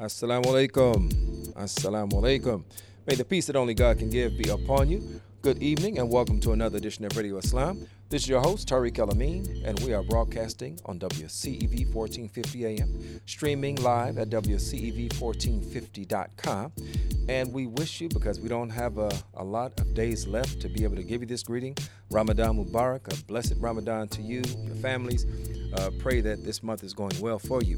Assalamu alaikum. Assalamu alaikum. May the peace that only God can give be upon you. Good evening and welcome to another edition of Radio Islam. This is your host, Tariq El and we are broadcasting on WCEV 1450 AM, streaming live at WCEV1450.com. And we wish you, because we don't have a, a lot of days left to be able to give you this greeting, Ramadan Mubarak, a blessed Ramadan to you, your families. Uh, pray that this month is going well for you.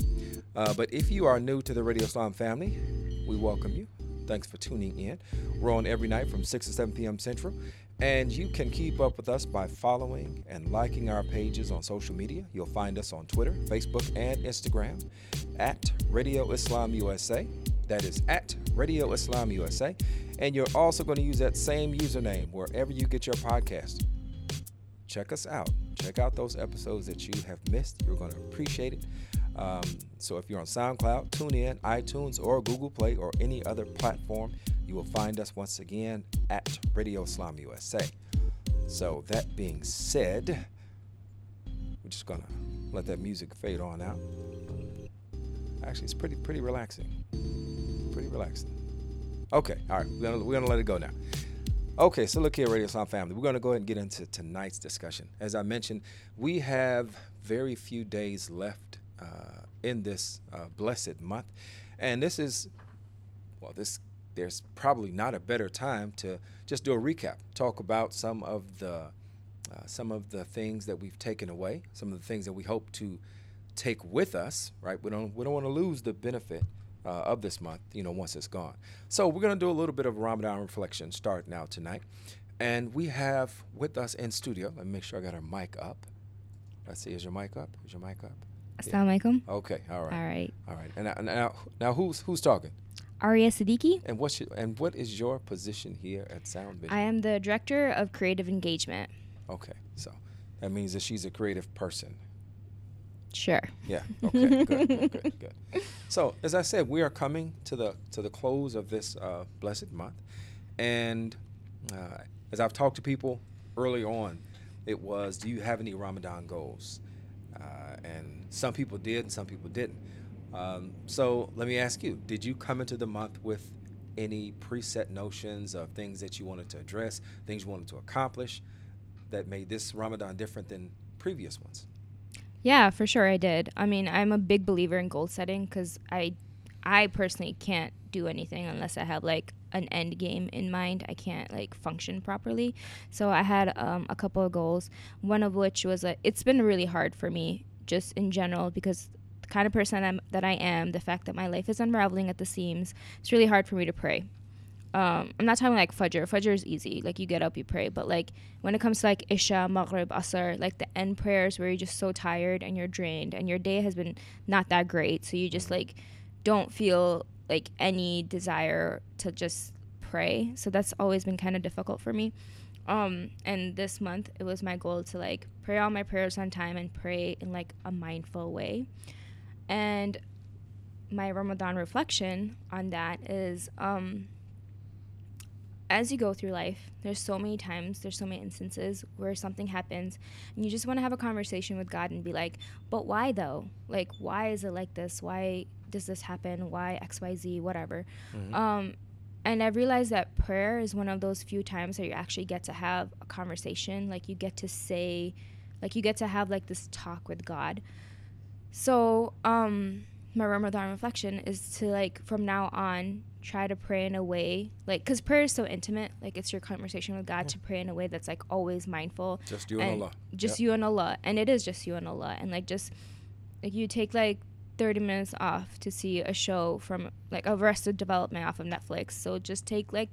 Uh, but if you are new to the Radio Islam family, we welcome you. Thanks for tuning in. We're on every night from 6 to 7 p.m. Central. And you can keep up with us by following and liking our pages on social media. You'll find us on Twitter, Facebook, and Instagram at Radio Islam USA. That is at Radio Islam USA. And you're also going to use that same username wherever you get your podcast. Check us out. Check out those episodes that you have missed. You're going to appreciate it. Um, so if you're on SoundCloud, TuneIn, iTunes, or Google Play, or any other platform, you will find us once again at Radio Islam USA. So that being said, we're just gonna let that music fade on out. Actually, it's pretty pretty relaxing. Pretty relaxing. Okay, all right, we're gonna, we're gonna let it go now. Okay, so look here, Radio Islam family. We're gonna go ahead and get into tonight's discussion. As I mentioned, we have very few days left in this uh, blessed month, and this is well, this there's probably not a better time to just do a recap, talk about some of the uh, some of the things that we've taken away, some of the things that we hope to take with us. Right? We don't we don't want to lose the benefit uh, of this month. You know, once it's gone. So we're gonna do a little bit of Ramadan reflection starting now tonight, and we have with us in studio. Let me make sure I got our mic up. Let's see. Is your mic up? Is your mic up? Assalamu alaikum. Okay. All right. All right. All right. And now, now, now who's who's talking? Aria Siddiqui. And what's your, and what is your position here at Sound Vision? I am the director of creative engagement. Okay, so that means that she's a creative person. Sure. Yeah. Okay. good, good. Good. Good. So as I said, we are coming to the to the close of this uh, blessed month, and uh, as I've talked to people early on, it was, do you have any Ramadan goals? Uh, and some people did, and some people didn't. Um, so let me ask you: Did you come into the month with any preset notions of things that you wanted to address, things you wanted to accomplish, that made this Ramadan different than previous ones? Yeah, for sure I did. I mean, I'm a big believer in goal setting because I, I personally can't do anything unless I have like an end game in mind. I can't like function properly. So I had um, a couple of goals. One of which was that it's been really hard for me just in general because the kind of person I'm, that I am, the fact that my life is unraveling at the seams, it's really hard for me to pray. Um, I'm not talking like Fajr. Fajr is easy. Like you get up, you pray. But like when it comes to like Isha, Maghrib, Asr, like the end prayers where you're just so tired and you're drained and your day has been not that great. So you just like don't feel like any desire to just pray. So that's always been kind of difficult for me. Um, and this month it was my goal to like pray all my prayers on time and pray in like a mindful way. And my Ramadan reflection on that is um, as you go through life, there's so many times, there's so many instances where something happens and you just want to have a conversation with God and be like, but why though? Like, why is it like this? Why does this happen? Why XYZ, whatever? Mm-hmm. Um, and I realized that prayer is one of those few times that you actually get to have a conversation. Like, you get to say, like, you get to have like this talk with God. So, um, my Ramadan reflection is to like from now on try to pray in a way like because prayer is so intimate like it's your conversation with god to pray in a way that's like always mindful just you and, and allah just yep. you and allah and it is just you and allah and like just like you take like 30 minutes off to see a show from like arrested development off of netflix so just take like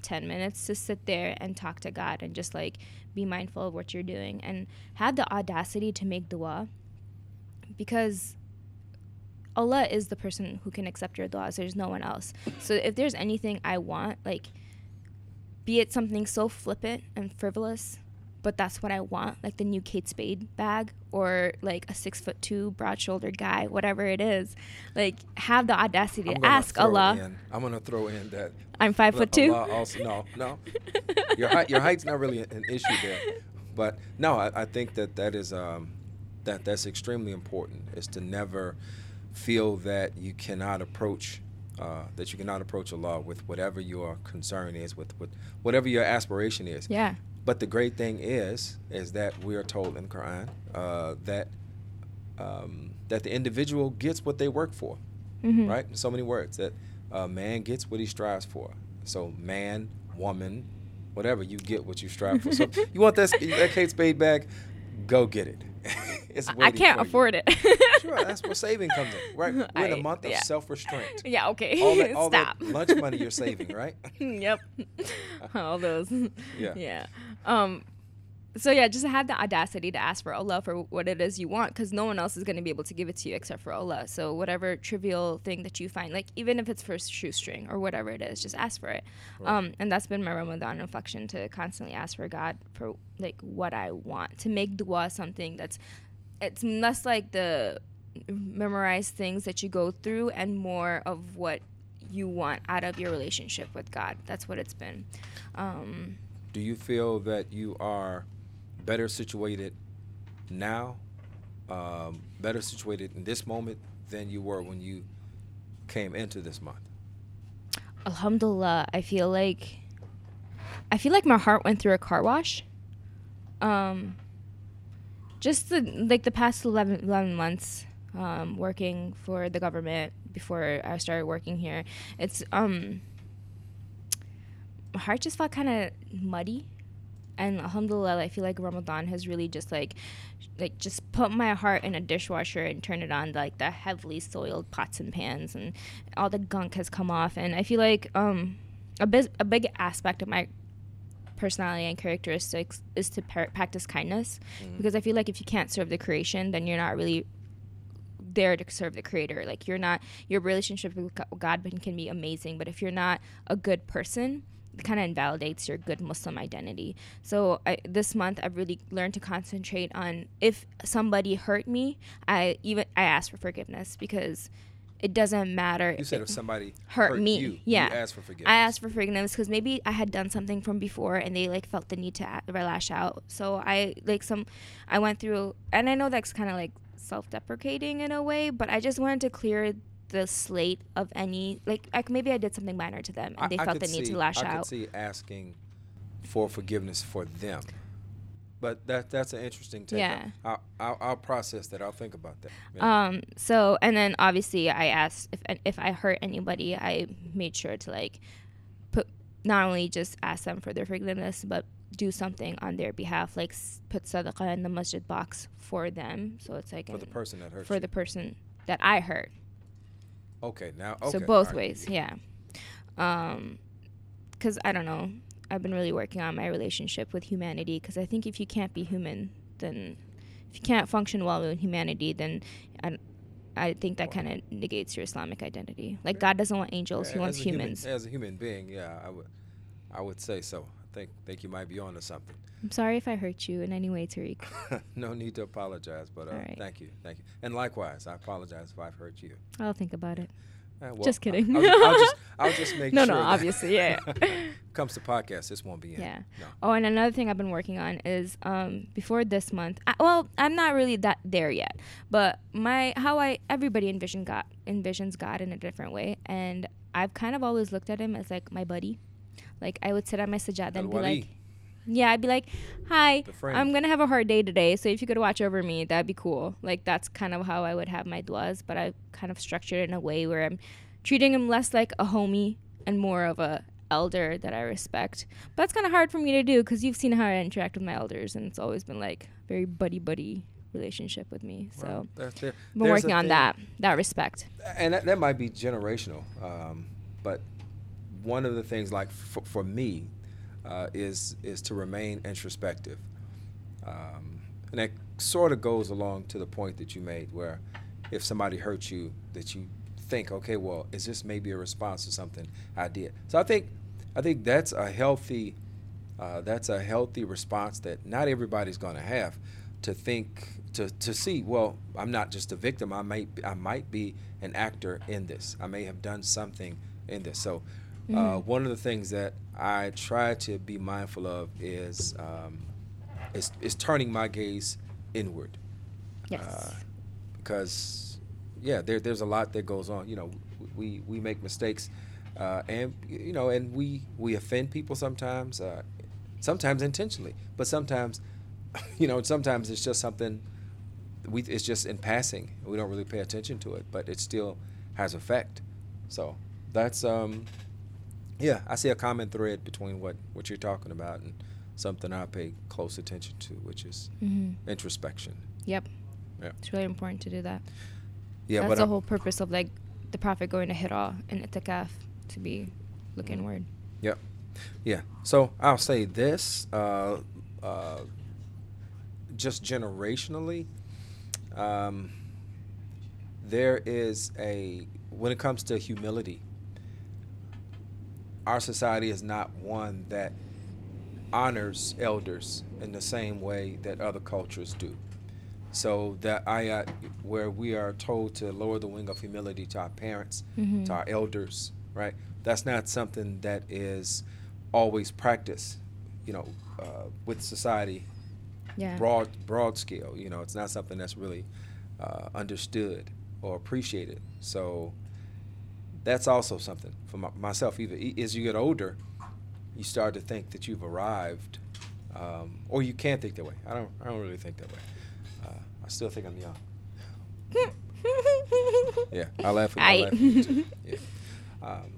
10 minutes to sit there and talk to god and just like be mindful of what you're doing and have the audacity to make dua because Allah is the person who can accept your du'as. There's no one else. So if there's anything I want, like, be it something so flippant and frivolous, but that's what I want, like the new Kate Spade bag or like a six foot two, broad shouldered guy, whatever it is. Like, have the audacity to ask Allah. In, I'm gonna throw in that I'm five foot two. Also, no, no, your height, your height's not really an issue there, but no, I, I think that that is um, that that's extremely important. Is to never feel that you cannot approach uh, that you cannot approach Allah with whatever your concern is, with, with whatever your aspiration is. Yeah. But the great thing is, is that we are told in Quran uh, that um, that the individual gets what they work for, Mm-hmm. right? In so many words that uh, man gets what he strives for. So man, woman, whatever you get what you strive for. So you want that that Kate Spade bag? Go get it. it's I can't for you. afford it. Sure, that's where saving comes in, right? We're in a month of yeah. self-restraint. yeah. Okay. All that, all Stop. that lunch money you're saving, right? yep. All those. Yeah. Yeah. Um so yeah, just have the audacity to ask for Allah for what it is you want cuz no one else is going to be able to give it to you except for Allah. So whatever trivial thing that you find, like even if it's for a shoestring or whatever it is, just ask for it. Um and that's been my Ramadan reflection to constantly ask for God for like what I want. To make dua something that's it's less like the memorized things that you go through and more of what you want out of your relationship with God. That's what it's been. Um, Do you feel that you are better situated now, um, better situated in this moment than you were when you came into this month? Alhamdulillah, I feel like I feel like my heart went through a car wash. Um, just the like the past 11, 11 months um, working for the government before I started working here. It's um my heart just felt kind of muddy. And alhamdulillah, I feel like Ramadan has really just like like just put my heart in a dishwasher and turn it on like the heavily soiled pots and pans and all the gunk has come off. And I feel like um a big a big aspect of my personality and characteristics is to par- practice kindness. Because I feel like if you can't serve the creation then you're not really there to serve the creator. Like you're not your relationship with God can be amazing but if you're not a good person kind of invalidates your good Muslim identity. So I, this month, I've really learned to concentrate on if somebody hurt me, I even I ask for forgiveness because it doesn't matter. You said if somebody hurt me, you, yeah. you ask for forgiveness. I asked for forgiveness because maybe I had done something from before and they like felt the need to lash out. So I like some, I went through, and I know that's kind of like self-deprecating in a way, but I just wanted to clear the slate of any like, like maybe I did something minor to them and I- they I felt the need to lash I out. could see asking for forgiveness for them. But that that's an interesting take. Yeah. I'll, I'll, I'll process that. I'll think about that. Yeah. Um. So and then obviously I asked if if I hurt anybody, I made sure to like put not only just ask them for their forgiveness, but do something on their behalf, like s- put sadaqah in the masjid box for them. So it's like for the person that hurt for you. the person that I hurt. Okay, now okay. so both right. ways, yeah. Um, because I don't know, I've been really working on my relationship with humanity. Because I think if you can't be human, then if you can't function well with humanity, then I, I think that kind of negates your Islamic identity. Like God doesn't want angels; He As wants a human- humans. as a human being, yeah, I would, I would say so. I think think you might be onto something. I'm sorry if I hurt you in any way, Tariq. no need to apologize, but uh, right. thank you, thank you. And likewise, I apologize if I've hurt you. I'll think about it. Uh, well, Just kidding. I'll, I'll just, I'll just make No, sure. no, that- obviously, yeah. comes to podcast, this won't be in. Yeah. No. Oh, and another thing I've been working on is um, before this month. I, well, I'm not really that there yet, but my how I everybody envision God envisions God in a different way, and I've kind of always looked at him as like my buddy. Like I would sit on my sajada and be like, yeah, I'd be like, hi, I'm gonna have a hard day today, so if you could watch over me, that'd be cool. Like that's kind of how I would have my duas, but I kind of structured it in a way where I'm treating him less like a homie and more of a elder that I respect. But it's kind of hard for me to do because you've seen how I interact with my elders, and it's always been like very buddy buddy relationship with me. So Well, there- there- I've been working on thing- that that respect. and that, that might be generational. Um, but one of the things, like for, for me, uh, is is to remain introspective, um, and that sort of goes along to the point that you made, where if somebody hurts you, that you think, okay, well, is this maybe a response to something I did? So I think I think that's a healthy uh, that's a healthy response that not everybody's going to have to think to, to see well i'm not just a victim. I might i might be an actor in this. I may have done something in this. So uh, one of the things that i try to be mindful of is um, is, is turning my gaze inward Yes. uh, because yeah, there, there's a lot that goes on. You know, we we make mistakes, uh, and you know, and we we offend people sometimes, uh, sometimes intentionally, but sometimes, you know, sometimes it's just something. We it's just in passing. We don't really pay attention to it, but it still has effect. So that's um, yeah, I see a common thread between what what you're talking about and something I pay close attention to, which is Mm-hmm. introspection. Yep. Yeah. It's really important to do that. Yeah, That's the I'm- whole purpose of like the prophet going to Hira and itikaf to be look Mhm. inward. Yep. Yeah. So I'll say this, uh, uh, just generationally, um, there is a, when it comes to humility, our society is not one that honors elders in the same way that other cultures do. So that ayat where we are told to lower the wing of humility to our parents, Mhm. to our elders, right? That's not something that is always practiced, you know, uh, with society Yeah. broad broad scale. You know, it's not something that's really uh, understood or appreciated. So that's also something for my, myself. Either e- as you get older, you start to think that you've arrived, um, or you can't think that way. I don't. I don't really think that way. Uh, I still think I'm young. Yeah, I laugh at I Aight. laugh at you too. Yeah. Um,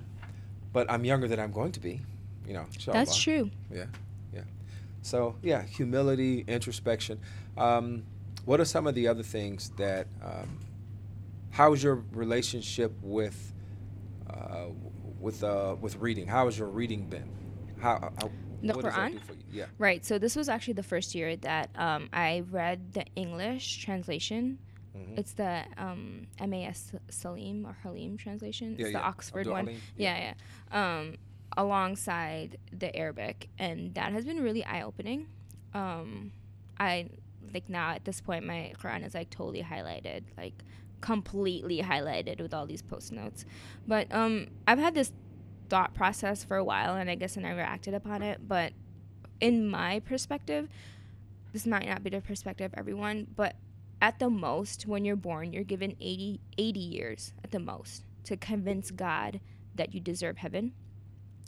but I'm younger than I'm going to be. You know, That's true. Yeah, yeah. So yeah, humility, introspection. Um, what are some of the other things that? Um, how's your relationship with uh, with uh, with reading? How has your reading been? How, how The what does that Quran? do for you? Yeah. Right. So this was actually the first year that um, I read the English translation. Mhm. It's the um, MAS Salim or Halim translation. Yeah, it's yeah. the Oxford Abdul one. Halim, Yeah, yeah. Um, alongside the Arabic, and that has been really eye opening. Um, I like now at this point, my Quran is like totally highlighted, like completely highlighted with all these post notes. But um, I've had this thought process for a while, and I guess I never acted upon it. But in my perspective, this might not be the perspective of everyone, but at the most, when you're born, you're given 80, 80 years at the most to convince God that you deserve heaven.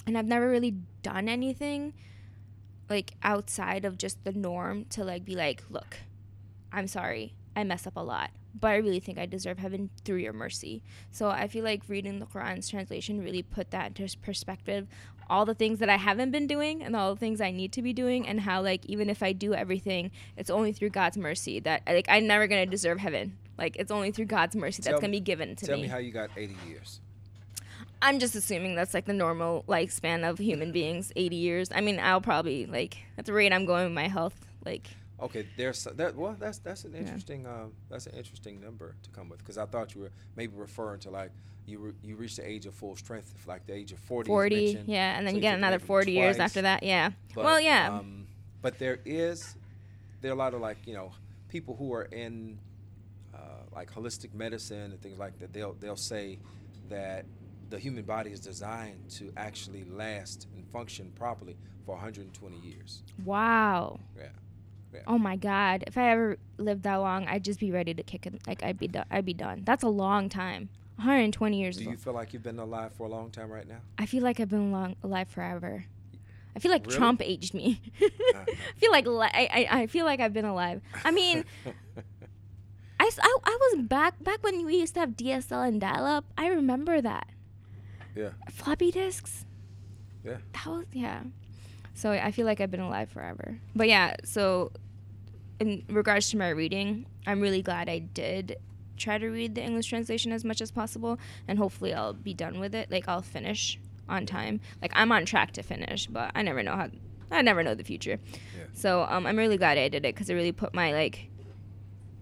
And I've never really done anything like outside of just the norm to like be like, look, I'm sorry, I mess up a lot, but I really think I deserve heaven through your mercy. So I feel like reading the Quran's translation really put that into perspective. All the things that I haven't been doing and all the things I need to be doing, and how like even if I do everything, it's only through God's mercy that like I'm never gonna deserve heaven. Like it's only through God's mercy Tell that's gonna be given to Tell me. Tell me how you got 80 years. I'm just assuming that's like the normal lifespan of human beings, 80 years. I mean, I'll probably like at the rate I'm going with my health, like Okay, there's that. Well, that's that's an Yeah. interesting um, that's an interesting number to come with because I thought you were maybe referring to like you re, you reached the age of full strength, like the age of 40. 40, yeah, and then So you get another maybe 40 years after that, yeah. But, well, yeah, Um, but there is there are a lot of like you know people who are in uh, like holistic medicine and things like that. They'll they'll say that the human body is designed to actually last and function properly for 120 years. wow. Yeah. Yeah. Oh my God! If I ever lived that long, I'd just be ready to kick it. Like I'd be done. I'd be done. That's a long time. 120 years. Do is you feel like you've been alive for a long time right now? I feel like I've been long, alive forever. I feel like Really? Trump aged me. Uh-huh. I feel like li- I, I, I feel like I've been alive. I mean, I, I, I was back back when we used to have DSL and dial up. I remember that. yeah, Floppy disks. yeah. That was yeah. So I feel like I've been alive forever. But yeah, so in regards to my reading, I'm really glad I did try to read the English translation as much as possible and hopefully I'll be done with it. Like I'll finish on time. Like I'm on track to finish, but I never know how I never know the future. Yeah. So um, I'm really glad I did it cuz it really put my like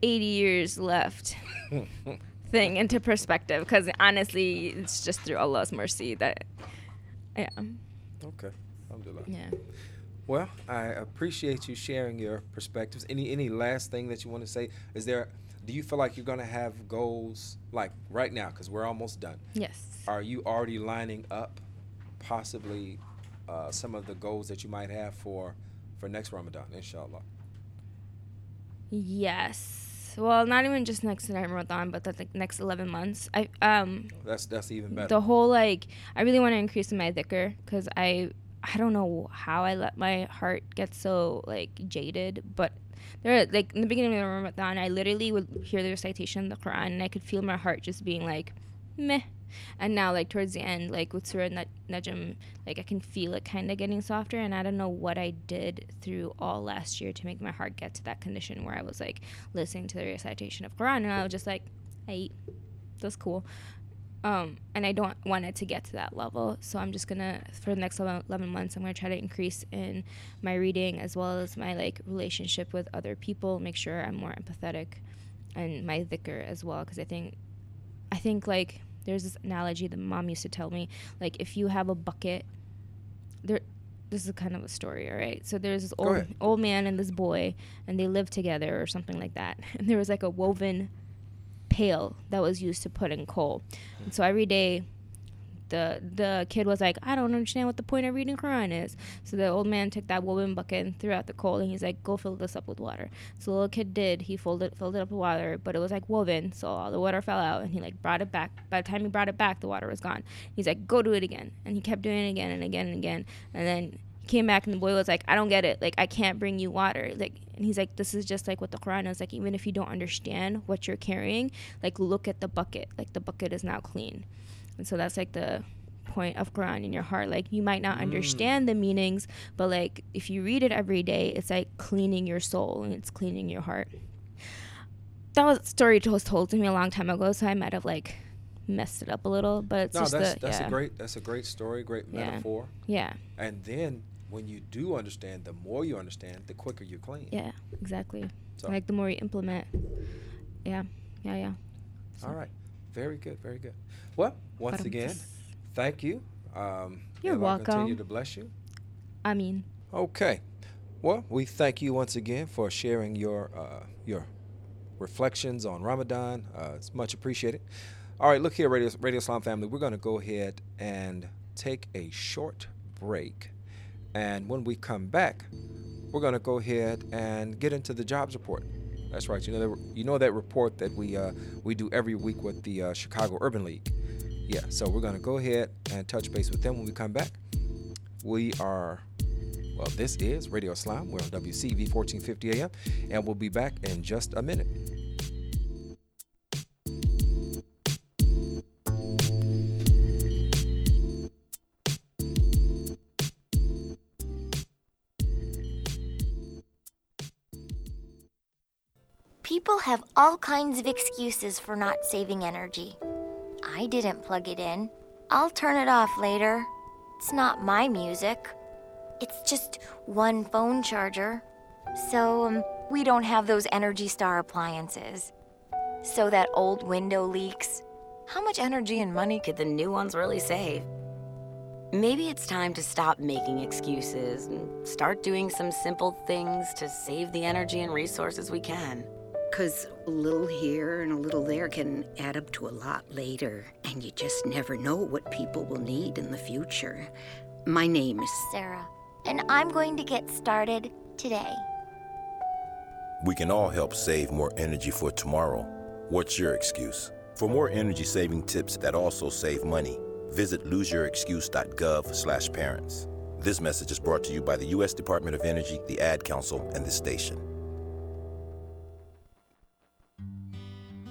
80 years left thing into perspective cuz honestly it's just through Allah's mercy that yeah. okay. Alhamdulillah. Yeah. Well, I appreciate you sharing your perspectives. Any any last thing that you want to say? Is there? Do you feel like you're gonna have goals like right now? Because we're almost done. Yes. Are you already lining up, possibly, uh, some of the goals that you might have for for next Ramadan, inshallah? Yes. Well, not even just next Ramadan, but the like, next 11 months. I um. That's that's even better. The whole like, I really want to increase my dhikr because I I don't know how I let my heart get so like jaded, but there like in the beginning of the Ramadan, I literally would hear the recitation of the Quran and I could feel my heart just being like, meh. And now, like towards the end, like with Surah Najm, like I can feel it kind of getting softer. And I don't know what I did through all last year to make my heart get to that condition where I was like listening to the recitation of Quran, and I was just like, "Hey, that's cool." Um, and I don't want it to get to that level. So I'm just gonna, for the next 11 months, I'm gonna try to increase in my reading as well as my like relationship with other people. Make sure I'm more empathetic, and my dhikr as well. Because I think, I think like there's this analogy that mom used to tell me like if you have a bucket there this is kind of a story all right so there's this old old man and this boy and they lived together or something like that and there was like a woven pail that was used to put in coal and so every day the the kid was like, I don't understand what the point of reading Quran is. So the old man took that woven bucket and threw out the coal, and he's like, Go fill this up with water. So the little kid did. He folded filled it up with water, but it was like woven, so all the water fell out, and he like brought it back. By the time he brought it back, the water was gone. He's like, Go do it again, and he kept doing it again and again and again, and then he came back and the boy was like, I don't get it. Like I can't bring you water. Like and he's like, This is just like what the Quran is. Like even if you don't understand what you're carrying, like look at the bucket. Like the bucket is now clean. And so that's like the point of Quran in your heart. Like you might not mm. understand the meanings, but like if you read it every day, it's like cleaning your soul and it's cleaning your heart. That was a story was told to me a long time ago, so I might have like messed it up a little. But it's no, just that's the, that's yeah. a great that's a great story, great yeah. metaphor. Yeah. And then when you do understand, the more you understand, the quicker you clean. Yeah, exactly. So. Like the more you implement. Yeah, yeah, yeah. So. All right. Very good, very good. Well, once again, thank you. Um, You're welcome. Continue to bless you. I mean. Okay. Well, we thank you once again for sharing your uh, your reflections on Ramadan. Uh, it's much appreciated. All right, look here, Radio, Radio Islam family. We're going to go ahead and take a short break. And when we come back, we're going to go ahead and get into the jobs report. That's right. You know, that, you know that report that we uh, we do every week with the uh, Chicago Urban League yeah, so we're going to go ahead and touch base with them when we come back. We are, well, this is Radio Islam. We're on WCV 1450 AM, and we'll be back in just a minute. People have all kinds of excuses for not saving energy. I didn't plug it in. I'll turn it off later. It's not my music. It's just one phone charger. So, um, we don't have those Energy Star appliances. So that old window leaks. How much energy and money could the new ones really save? Maybe it's time to stop making excuses and start doing some simple things to save the energy and resources we can. Because a little here and a little there can add up to a lot later, and you just never know what people will need in the future. My name is Sarah, and I'm going to get started today. We can all help save more energy for tomorrow. What's your excuse? For more energy saving tips that also save money, visit loseyourexcuse.gov/parents. This message is brought to you by the U.S. Department of Energy, the Ad Council, and this station.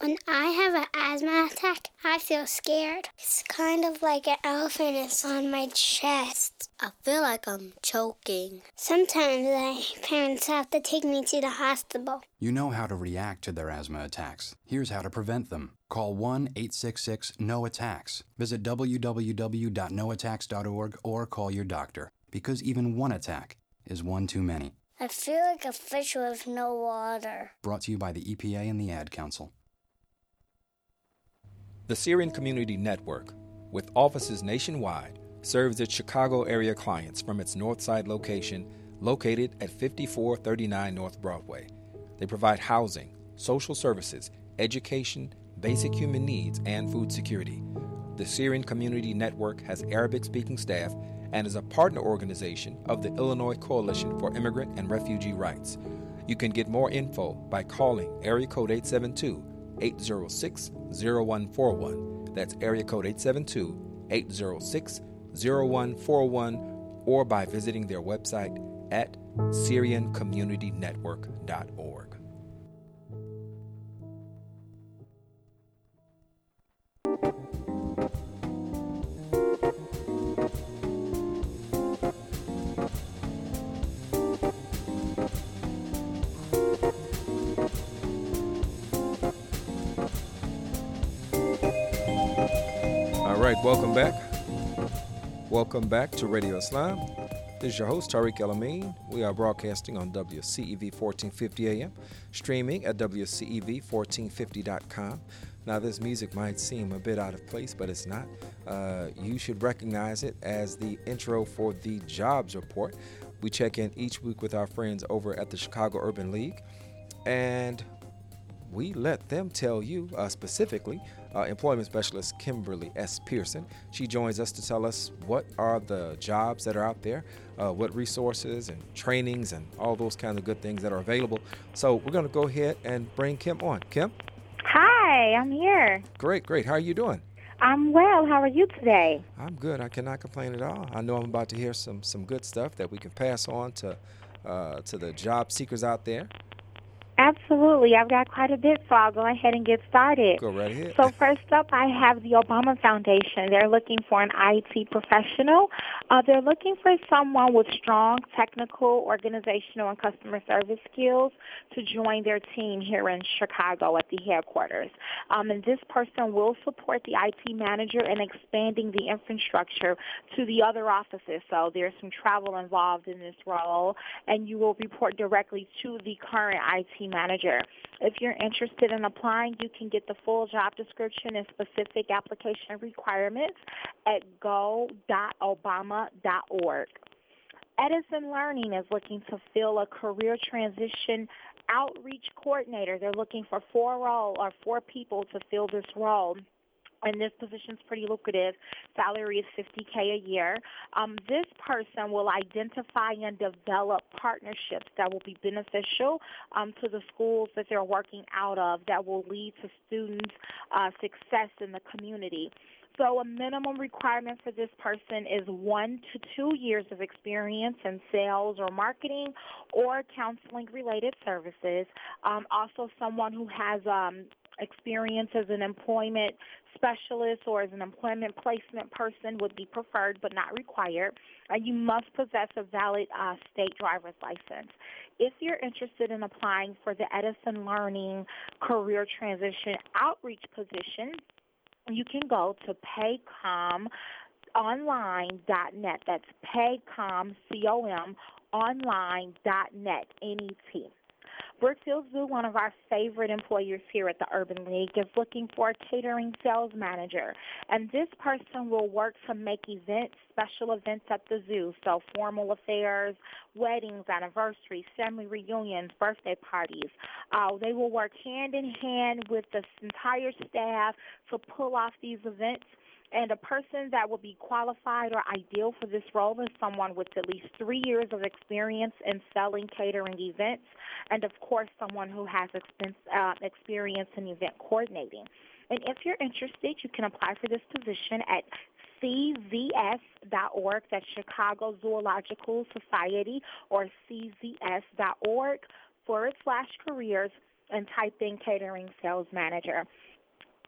When I have an asthma attack, I feel scared. It's kind of like an elephant is on my chest. I feel like I'm choking. Sometimes my parents have to take me to the hospital. You know how to react to their asthma attacks. Here's how to prevent them. Call 1 866 NO ATTACKS. Visit www.noattacks.org or call your doctor because even one attack is one too many. I feel like a fish with no water. Brought to you by the EPA and the Ad Council. The Syrian Community Network, with offices nationwide, serves its Chicago area clients from its Northside location located at 5439 North Broadway. They provide housing, social services, education, basic human needs, and food security. The Syrian Community Network has Arabic speaking staff and is a partner organization of the Illinois Coalition for Immigrant and Refugee Rights. You can get more info by calling area code 872 806 0141. That's area code 872 806 0141 or by visiting their website at SyrianCommunityNetwork.org. right, welcome back. Welcome back to Radio Islam. This is your host, Tariq El Amin. We are broadcasting on WCEV 1450 AM, streaming at WCEV1450.com. Now, this music might seem a bit out of place, but it's not. Uh, you should recognize it as the intro for the Jobs Report. We check in each week with our friends over at the Chicago Urban League, and we let them tell you uh, specifically uh, employment specialist Kimberly S. Pearson. She joins us to tell us what are the jobs that are out there, uh, what resources and trainings and all those kinds of good things that are available. So we're going to go ahead and bring Kim on. Kim? Hi, I'm here. Great, great. How are you doing? I'm well. How are you today? I'm good. I cannot complain at all. I know I'm about to hear some some good stuff that we can pass on to uh, to the job seekers out there. Absolutely. I've got quite a bit, so I'll go ahead and get started. Go right ahead. So first up, I have the Obama Foundation. They're looking for an IT professional. Uh, they're looking for someone with strong technical, organizational, and customer service skills to join their team here in Chicago at the headquarters. Um, and this person will support the IT manager in expanding the infrastructure to the other offices. So there's some travel involved in this role, and you will report directly to the current IT manager. If you're interested in applying, you can get the full job description and specific application requirements at go.obama.org. Edison Learning is looking to fill a career transition outreach coordinator. They're looking for four role or four people to fill this role and this position is pretty lucrative. Salary is 50k a year. Um, this person will identify and develop partnerships that will be beneficial um, to the schools that they're working out of, that will lead to students' uh, success in the community. So a minimum requirement for this person is one to two years of experience in sales or marketing or counseling related services. Um, also someone who has um, experience as an employment specialist or as an employment placement person would be preferred but not required. Uh, you must possess a valid uh, state driver's license. If you're interested in applying for the Edison Learning Career Transition Outreach position, you can go to paycomonline.net. That's paycom, C-O-M, online.net, N-E-T. Brookfield Zoo, one of our favorite employers here at the Urban League, is looking for a catering sales manager. And this person will work to make events, special events at the zoo, so formal affairs, weddings, anniversaries, family reunions, birthday parties. Uh, they will work hand in hand with the entire staff to pull off these events and a person that would be qualified or ideal for this role is someone with at least three years of experience in selling catering events, and of course, someone who has expense, uh, experience in event coordinating. And if you're interested, you can apply for this position at czs.org, that's Chicago Zoological Society, or czs.org forward slash careers and type in catering sales manager.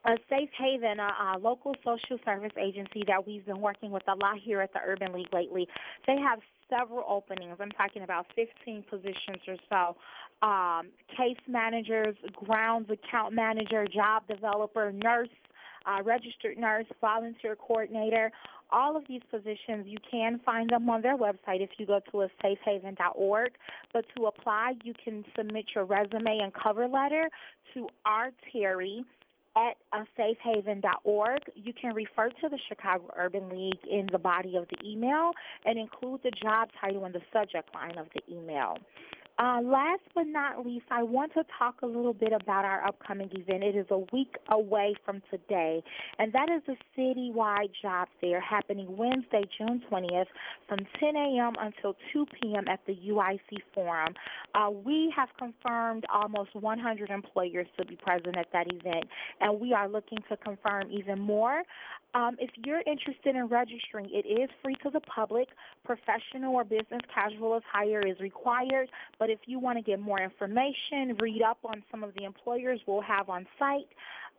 A Safe Haven, a, a local social service agency that we've been working with a lot here at the Urban League lately, they have several openings. I'm talking about 15 positions or so. Um, case managers, grounds account manager, job developer, nurse, uh, registered nurse, volunteer coordinator. All of these positions, you can find them on their website if you go to a safehaven.org. But to apply, you can submit your resume and cover letter to R. Terry at uh, safehaven.org. You can refer to the Chicago Urban League in the body of the email and include the job title in the subject line of the email. Uh, last but not least, I want to talk a little bit about our upcoming event. It is a week away from today, and that is a citywide job fair happening Wednesday, June 20th from 10 a.m. until 2 p.m. at the UIC Forum. Uh, we have confirmed almost 100 employers to be present at that event, and we are looking to confirm even more. Um, if you're interested in registering, it is free to the public. Professional or business casual attire is required, but if you want to get more information, read up on some of the employers we'll have on site,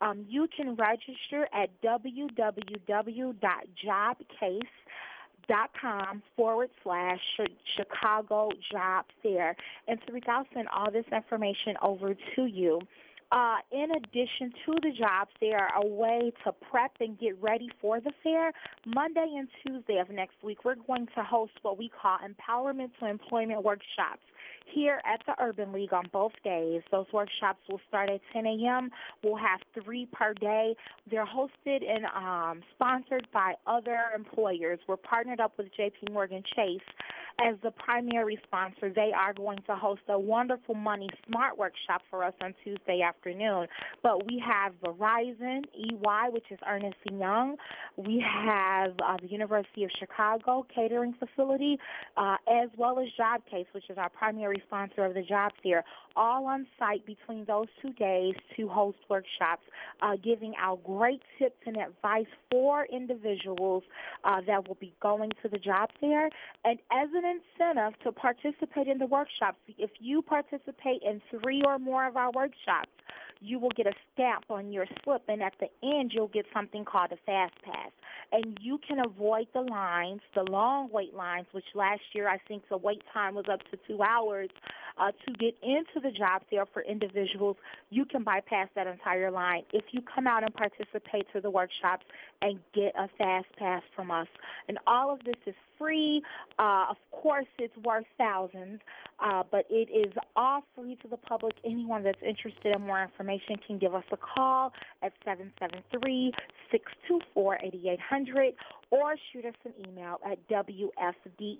um, you can register at www.jobcase.com forward slash Chicago Job Fair. And Tariq, I'll send all this information over to you. Uh, in addition to the jobs, there are a way to prep and get ready for the fair. Monday and Tuesday of next week, we're going to host what we call Empowerment to Employment workshops here at the Urban League on both days. Those workshops will start at 10 a.m. We'll have three per day. They're hosted and um, sponsored by other employers. We're partnered up with J.P. Morgan Chase as the primary sponsor. They are going to host a wonderful money smart workshop for us on Tuesday afternoon. But we have Verizon, EY, which is Ernst Young. We have uh, the University of Chicago catering facility, uh, as well as JobCase, which is our primary sponsor of the job fair, all on site between those two days to host workshops, uh, giving out great tips and advice for individuals uh, that will be going to the job fair. And as an incentive to participate in the workshops, if you participate in three or more of our workshops, you will get a stamp on your slip, and at the end, you'll get something called a fast pass. And you can avoid the lines, the long wait lines, which last year I think the wait time was up to two hours uh, to get into the job fair for individuals. You can bypass that entire line if you come out and participate to the workshops and get a fast pass from us. And all of this is free. Uh, of course, it's worth thousands, uh, but it is all free to the public. Anyone that's interested in more information can give us a call at 773-624-8800 or shoot us an email at WFD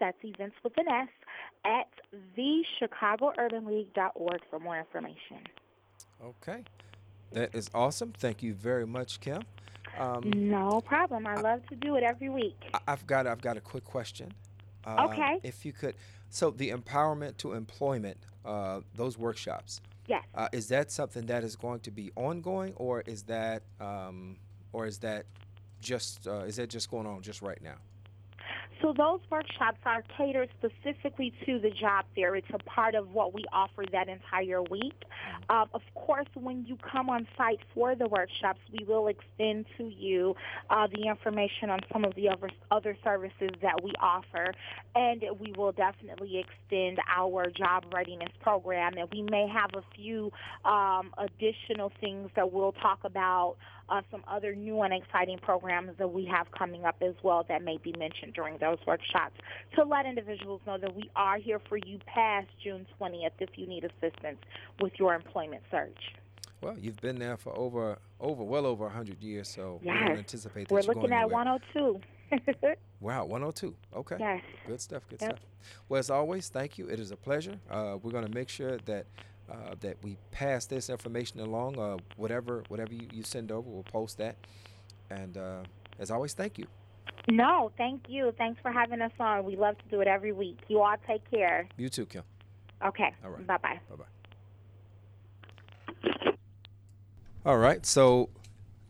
that's events with an S, at thechicagourbanleague.org for more information. Okay. That is awesome. Thank you very much, Kim. Um, no problem. I, I love to do it every week. I, have got I've got a quick question. Uh, okay. If you could, so the empowerment to employment, uh, those workshops. Yes. Uh, is that something that is going to be ongoing, or is that, um, or is that just uh, is that just going on just right now? So those workshops are catered specifically to the job fair. It's a part of what we offer that entire week. Uh, of course, when you come on site for the workshops, we will extend to you uh, the information on some of the other, other services that we offer, and we will definitely extend our job readiness program. And we may have a few um, additional things that we'll talk about uh, some other new and exciting programs that we have coming up as well that may be mentioned during those workshops to let individuals know that we are here for you past June 20th if you need assistance with your employment search. Well, you've been there for over, over, well over 100 years, so yes. we don't anticipate that We're looking at 102. wow, 102. Okay. Yes. Good stuff. Good yep. stuff. Well, as always, thank you. It is a pleasure. Uh, we're going to make sure that uh, that we pass this information along. Uh, whatever whatever you, you, send over, we'll post that. And uh, as always, thank you. No, thank you. Thanks for having us on. We love to do it every week. You all take care. You too, Kim. Okay. All right. Bye bye. Bye bye. All right. So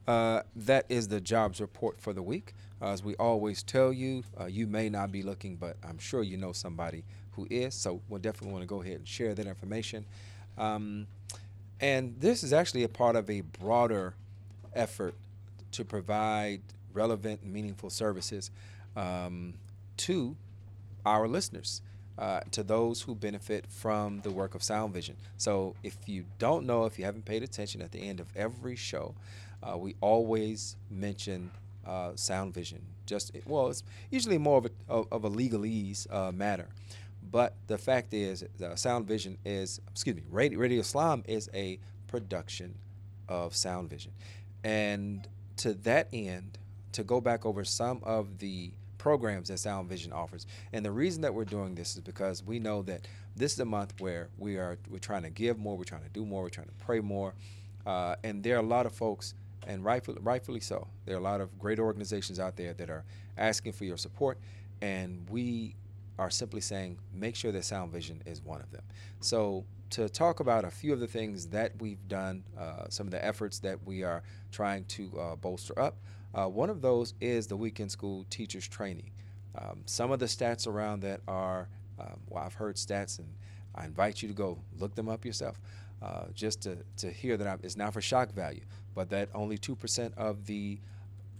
uh, that is the jobs report for the week. Uh, as we always tell you, uh, you may not be looking, but I'm sure you know somebody who is. So we'll definitely want to go ahead and share that information. Um, and this is actually a part of a broader effort to provide relevant and meaningful services um, to our listeners. Uh, to those who benefit from the work of Sound Vision. So, if you don't know, if you haven't paid attention at the end of every show, uh, we always mention uh, Sound Vision. Just well, it's usually more of a of, a legalese uh, matter, but the fact is, Sound Vision is excuse me, Radio, Radio Islam is a production of Sound Vision, and to that end, to go back over some of the programs that Sound Vision offers. And the reason that we're doing this is because we know that this is a month where we are we're trying to give more, we're trying to do more, we're trying to pray more, uh, and there are a lot of folks, and rightfully, rightfully so. There are a lot of great organizations out there that are asking for your support, and we are simply saying make sure that Sound Vision is one of them. So to talk about a few of the things that we've done, uh, some of the efforts that we are trying to uh, bolster up. Uh, one of those is the weekend school teachers training. Um, some of the stats around that are, um, well, I've heard stats, and I invite you to go look them up yourself, uh, just to, to hear that I'm, it's not for shock value, but that only 2% of the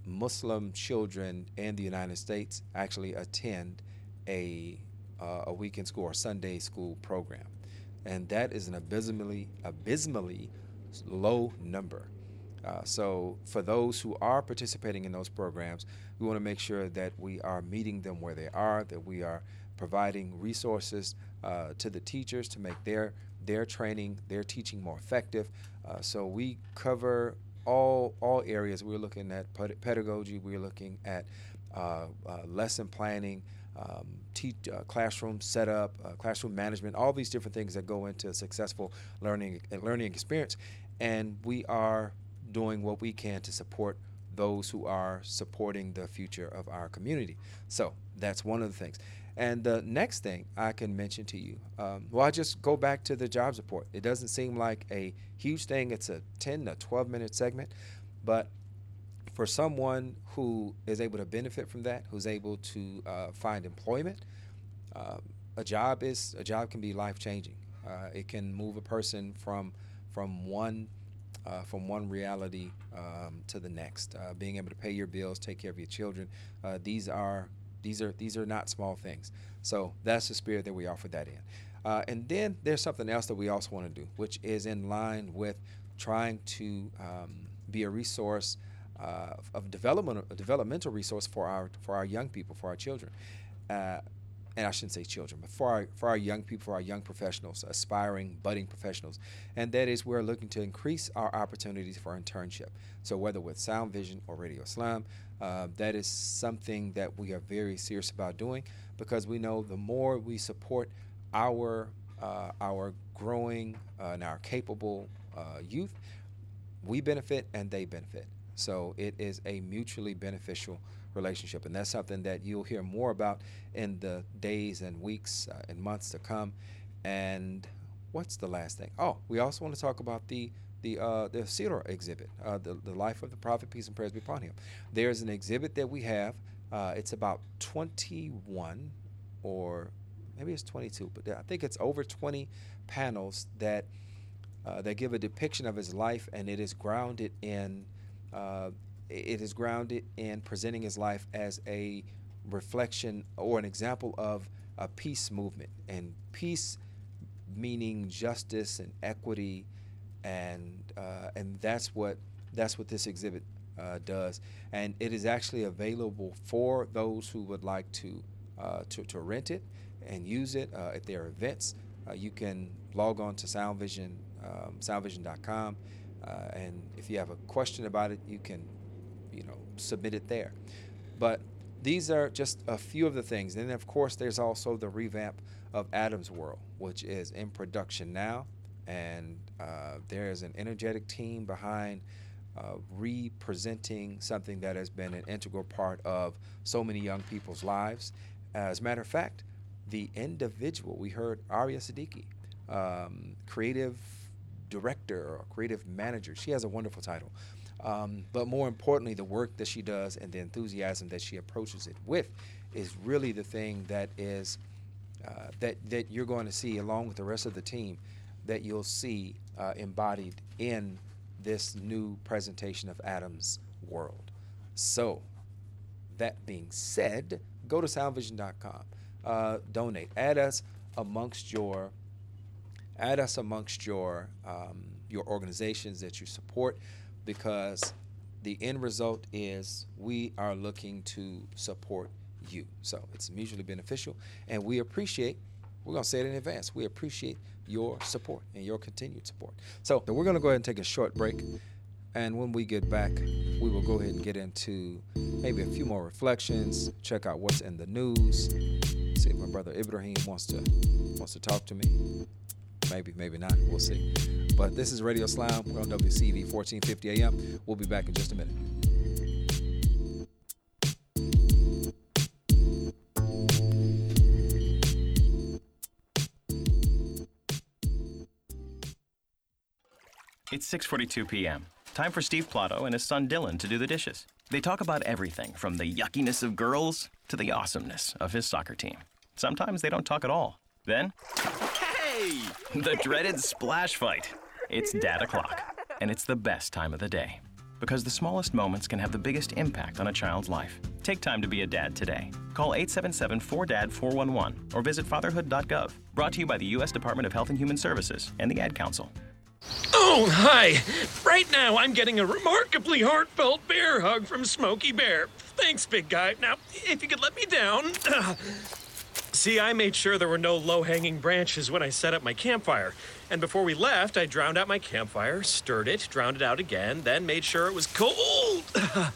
Muslim children in the United States actually attend a, uh, a weekend school or Sunday school program. And that is an abysmally, abysmally low number. Uh, so, for those who are participating in those programs, we want to make sure that we are meeting them where they are, that we are providing resources uh, to the teachers to make their their training, their teaching more effective. Uh, so we cover all all areas. We're looking at pedagogy. We're looking at uh, uh, lesson planning. Um, teach, uh, classroom setup, classroom management, all these different things that go into a successful learning learning experience, and we are doing what we can to support those who are supporting the future of our community. So that's one of the things. And the next thing I can mention to you, um, well, I just go back to the jobs report. It doesn't seem like a huge thing. It's a 10 to 12 minute segment, but for someone who is able to benefit from that, who's able to uh, find employment, uh, a job is a job can be life changing. Uh, it can move a person from from one uh, from one reality um, to the next. Uh, being able to pay your bills, take care of your children, uh, these are these are these are not small things. So that's the spirit that we offer that in. Uh, and then there's something else that we also want to do, which is in line with trying to um, be a resource uh, of development, a developmental resource for our for our young people, for our children. And I shouldn't say children, but for our, for our young people, for our young professionals, aspiring, budding professionals. And that is we're looking to increase our opportunities for internship. So whether with Sound Vision or Radio Islam, uh, that is something that we are very serious about doing because we know the more we support our uh, our growing uh, and our capable uh, youth, we benefit and they benefit. So it is a mutually beneficial relationship. And that's something that you'll hear more about in the days and weeks uh, and months to come. And what's the last thing? Oh, we also want to talk about the the uh, the Sirah exhibit, uh, the the life of the Prophet, peace and prayers be upon him. There's an exhibit that we have. Uh, it's about 21 or maybe it's 22, but I think it's over 20 panels that uh, that give a depiction of his life, and it is grounded in uh, it is grounded in presenting his life as a reflection or an example of a peace movement. And peace meaning justice and equity and uh, and that's what that's what this exhibit uh, does. And it is actually available for those who would like to uh, to, to rent it and use it uh, at their events. Uh, you can log on to soundvision um, soundvision.com uh, and if you have a question about it you can you know, submit it there. But these are just a few of the things. And then, of course, there's also the revamp of Adam's World, which is in production now. And uh, there is an energetic team behind uh, representing something that has been an integral part of so many young people's lives. As a matter of fact, the individual, we heard Aria Siddiqui, um, creative director or creative manager. She has a wonderful title. Um, but more importantly, the work that she does and the enthusiasm that she approaches it with is really the thing that is uh, that that you're going to see along with the rest of the team that you'll see uh, embodied in this new presentation of Adam's world. So, that being said, go to soundvision.com, uh, donate, add us amongst your, add us amongst your um, your organizations that you support, because the end result is we are looking to support you. So it's mutually beneficial, and we appreciate. We're gonna say it in advance. We appreciate your support and your continued support. So we're gonna go ahead and take a short break. And when we get back, we will go ahead and get into maybe a few more reflections, check out what's in the news, see if my brother Ibrahim wants to wants to talk to me. Maybe, maybe not. We'll see. But this is Radio Islam. We're on WCEV 1450 AM. We'll be back in just a minute. It's 6:42 p.m. Time for Steve Plato and his son Dylan to do the dishes. They talk about everything from the yuckiness of girls to the awesomeness of his soccer team. Sometimes they don't talk at all. Then, hey, the dreaded splash fight. It's dad o'clock, and it's the best time of the day because the smallest moments can have the biggest impact on a child's life. Take time to be a dad today. Call 877-4DAD-411 or visit fatherhood.gov. Brought to you by the U.S. Department of Health and Human Services and the Ad Council. Oh, hi. Right now, I'm getting a remarkably heartfelt bear hug from Smokey Bear. Thanks, big guy. Now, if you could let me down. See, I made sure there were no low hanging branches when I set up my campfire. And before we left, I drowned out my campfire, stirred it, drowned it out again, then made sure it was cold.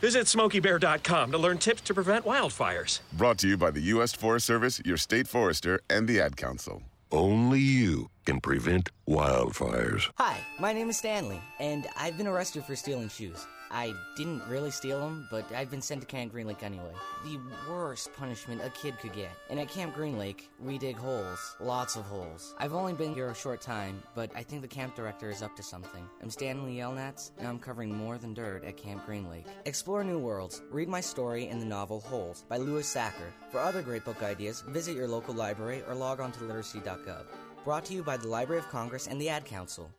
Visit smokeybear.com to learn tips to prevent wildfires. Brought to you by the U.S. Forest Service, your state forester, and the Ad Council. Only you can prevent wildfires. Hi, my name is Stanley, and I've been arrested for stealing shoes. I didn't really steal them, but I've been sent to Camp Green Lake anyway. The worst punishment a kid could get. And at Camp Green Lake, we dig holes. Lots of holes. I've only been here a short time, but I think the camp director is up to something. I'm Stanley Yelnats, and I'm covering more than dirt at Camp Green Lake. Explore new worlds. Read my story in the novel Holes by Louis Sachar. For other great book ideas, visit your local library or log on to literacy.gov. Brought to you by the Library of Congress and the Ad Council.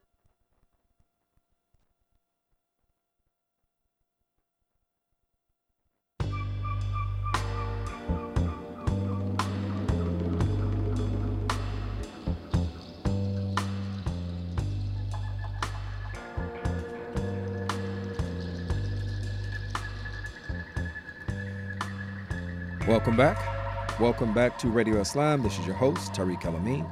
Welcome back. Welcome back to Radio Islam. This is your host, Tariq El Amin,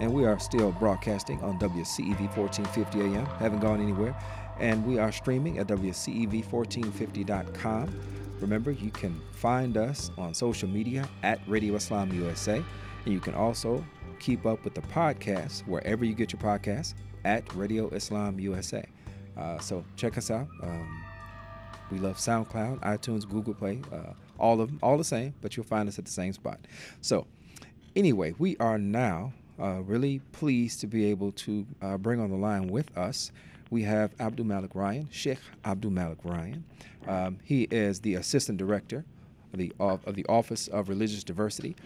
and we are still broadcasting on WCEV 1450 AM. Haven't gone anywhere. And we are streaming at WCEV1450.com. Remember, you can find us on social media at Radio Islam USA. And you can also keep up with the podcast wherever you get your podcasts at Radio Islam USA. Uh, so check us out. Um, we love SoundCloud, iTunes, Google Play, uh, all of all the same, but you'll find us at the same spot. So, anyway, we are now uh, really pleased to be able to uh, bring on the line with us. We have Abdul Malik Ryan, Sheikh Abdul Malik Ryan. Um, he is the assistant director of the, of, of, the Office of Religious Diversity,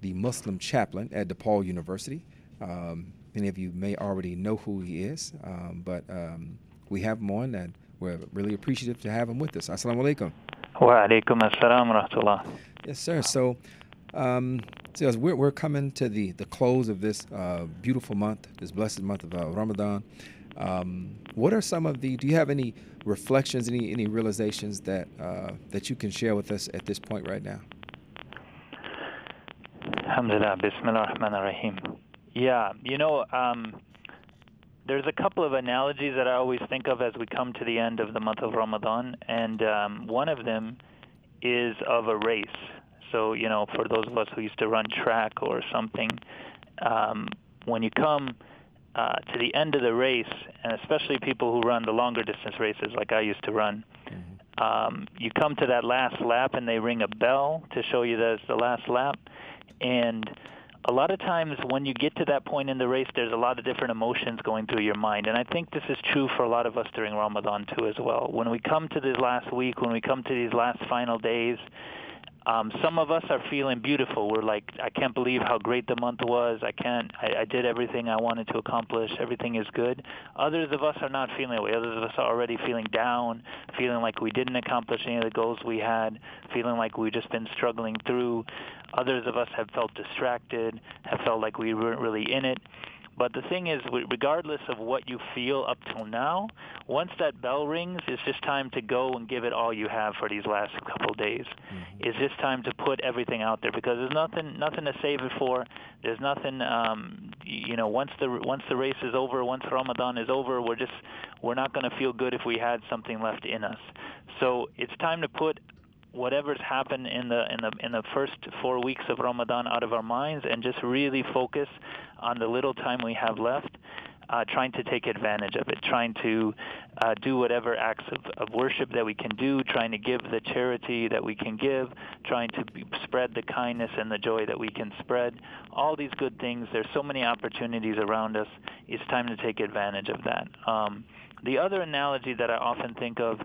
the Muslim chaplain at DePaul University. Um, many of you may already know who he is, um, but um, we have him on and we're really appreciative to have him with us. Assalamu alaikum. Wa alaikum assalam rahmatullah. Yes, sir. So, um, so we're, we're coming to the, the close of this uh, beautiful month, this blessed month of uh, Ramadan. Um, what are some of the? Do you have any reflections, any any realizations that uh, that you can share with us at this point right now? Alhamdulillah. Bismillah ar-Rahman ar-Rahim. Yeah, you know, um, there's a couple of analogies that I always think of as we come to the end of the month of Ramadan, and um, one of them is of a race. So, you know, for those of us who used to run track or something, um, when you come uh, to the end of the race, and especially people who run the longer distance races like I used to run, mm-hmm. um, you come to that last lap and they ring a bell to show you that it's the last lap. And a lot of times when you get to that point in the race, there's a lot of different emotions going through your mind. And I think this is true for a lot of us during Ramadan too as well. When we come to this last week, when we come to these last final days, Um, some of us are feeling beautiful. We're like, I can't believe how great the month was. I can't. I, I did everything I wanted to accomplish. Everything is good. Others of us are not feeling that way. Others of us are already feeling down, feeling like we didn't accomplish any of the goals we had, feeling like we've just been struggling through. Others of us have felt distracted, have felt like we weren't really in it. But the thing is, regardless of what you feel up till now, once that bell rings, it's just time to go and give it all you have for these last couple of days. Mm-hmm. It's just time to put everything out there because there's nothing nothing to save it for. There's nothing um you know, once the once the race is over, once Ramadan is over, we're just we're not going to feel good if we had something left in us. So, it's time to put whatever's happened in the in the in the first four weeks of Ramadan out of our minds and just really focus on the little time we have left, uh, trying to take advantage of it, trying to uh, do whatever acts of, of worship that we can do, trying to give the charity that we can give, trying to be, spread the kindness and the joy that we can spread. All these good things. There's so many opportunities around us. It's time to take advantage of that. Um, the other analogy that I often think of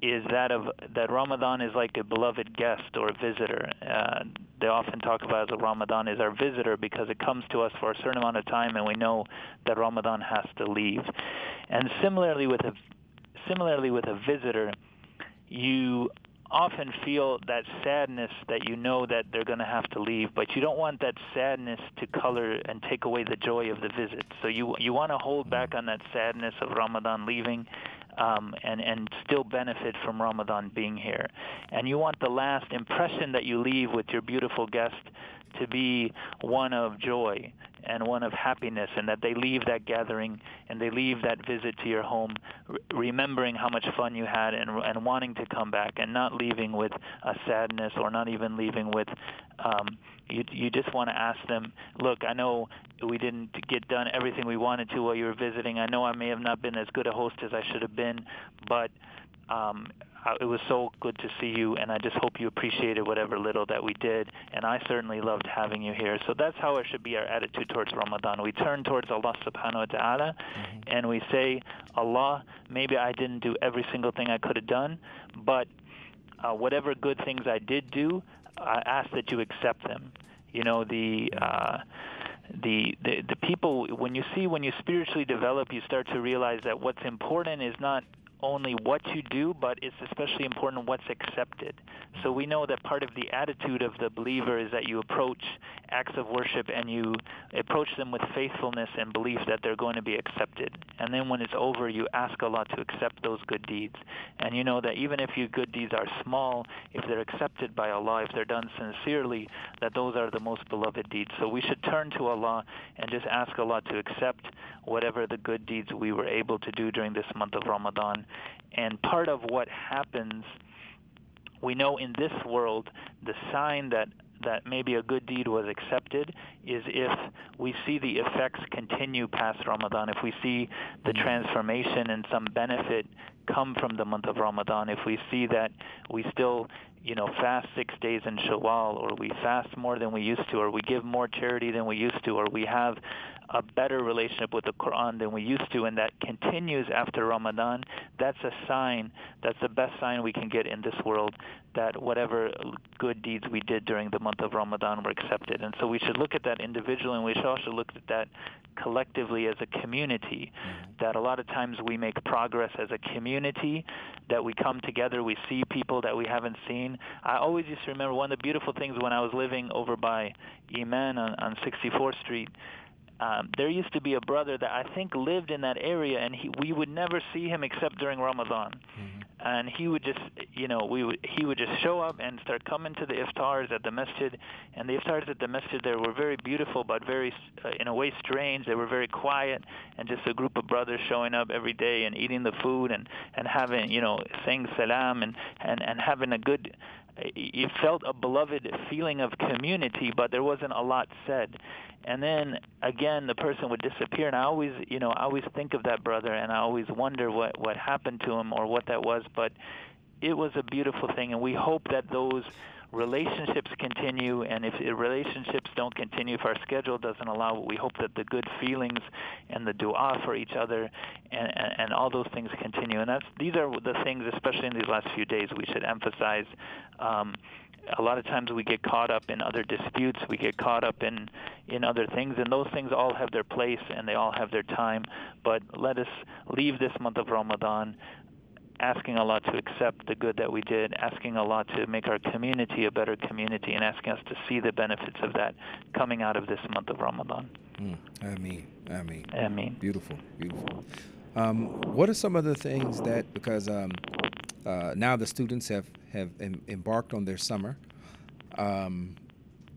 is that of that Ramadan is like a beloved guest or a visitor. Uh, they often talk about as Ramadan is our visitor because it comes to us for a certain amount of time, and we know that Ramadan has to leave. And similarly with a similarly with a visitor, you often feel that sadness that you know that they're going to have to leave, but you don't want that sadness to color and take away the joy of the visit. So you you want to hold back on that sadness of Ramadan leaving um, and and still benefit from Ramadan being here. And you want the last impression that you leave with your beautiful guest to be one of joy and one of happiness, and that they leave that gathering and they leave that visit to your home, re- remembering how much fun you had and, and wanting to come back, and not leaving with a sadness or not even leaving with. Um, you you just want to ask them, look, I know we didn't get done everything we wanted to while you were visiting. I know I may have not been as good a host as I should have been, but um, uh, it was so good to see you, and I just hope you appreciated whatever little that we did. And I certainly loved having you here. So that's how it should be our attitude towards Ramadan. We turn towards Allah subhanahu wa ta'ala, mm-hmm. and we say, Allah, maybe I didn't do every single thing I could have done, but uh, whatever good things I did do, I ask that you accept them. You know, the. Uh, the, the the people when you see when you spiritually develop you start to realize that what's important is not only what you do, but it's especially important what's accepted. So we know that part of the attitude of the believer is that you approach acts of worship and you approach them with faithfulness and belief that they're going to be accepted. And then when it's over, you ask Allah to accept those good deeds. And you know that even if your good deeds are small, if they're accepted by Allah, if they're done sincerely, that those are the most beloved deeds. So we should turn to Allah and just ask Allah to accept whatever the good deeds we were able to do during this month of Ramadan and part of what happens, we know in this world, the sign that that maybe a good deed was accepted is if we see the effects continue past Ramadan, if we see the mm-hmm. transformation and some benefit come from the month of Ramadan, if we see that we still you know, fast six days in Shawwal, or we fast more than we used to, or we give more charity than we used to, or we have a better relationship with the Quran than we used to, and that continues after Ramadan, that's a sign, that's the best sign we can get in this world that whatever good deeds we did during the month of Ramadan were accepted. And so we should look at that individually, and we should also look at that collectively as a community. Mm-hmm. That a lot of times we make progress as a community, that we come together, we see people that we haven't seen. I always used to remember one of the beautiful things when I was living over by Iman on, on 64th Street um, there used to be a brother that I think lived in that area, and he, we would never see him except during Ramadan. Mm-hmm. And he would just, you know, we would, he would just show up and start coming to the iftars at the masjid. And the iftars at the masjid there were very beautiful, but very, uh, in a way, strange. They were very quiet, and just a group of brothers showing up every day and eating the food and and having, you know, saying salam and and and having a good you felt a beloved feeling of community, but there wasn't a lot said. And then again, the person would disappear, and I always, you know, I always think of that brother, and I always wonder what what happened to him or what that was. But it was a beautiful thing, and we hope that those relationships continue, and if relationships don't continue, if our schedule doesn't allow, we hope that the good feelings and the dua for each other and, and, and all those things continue. And that's these are the things, especially in these last few days, we should emphasize. Um, a lot of times we get caught up in other disputes, we get caught up in in other things, and those things all have their place and they all have their time. But let us leave this month of Ramadan asking Allah to accept the good that we did, asking Allah to make our community a better community, and asking us to see the benefits of that coming out of this month of Ramadan. Mm. Ameen. Ameen. Ameen. Beautiful. Beautiful. Um, what are some of the things that, because um, uh, now the students have, have em- embarked on their summer, um,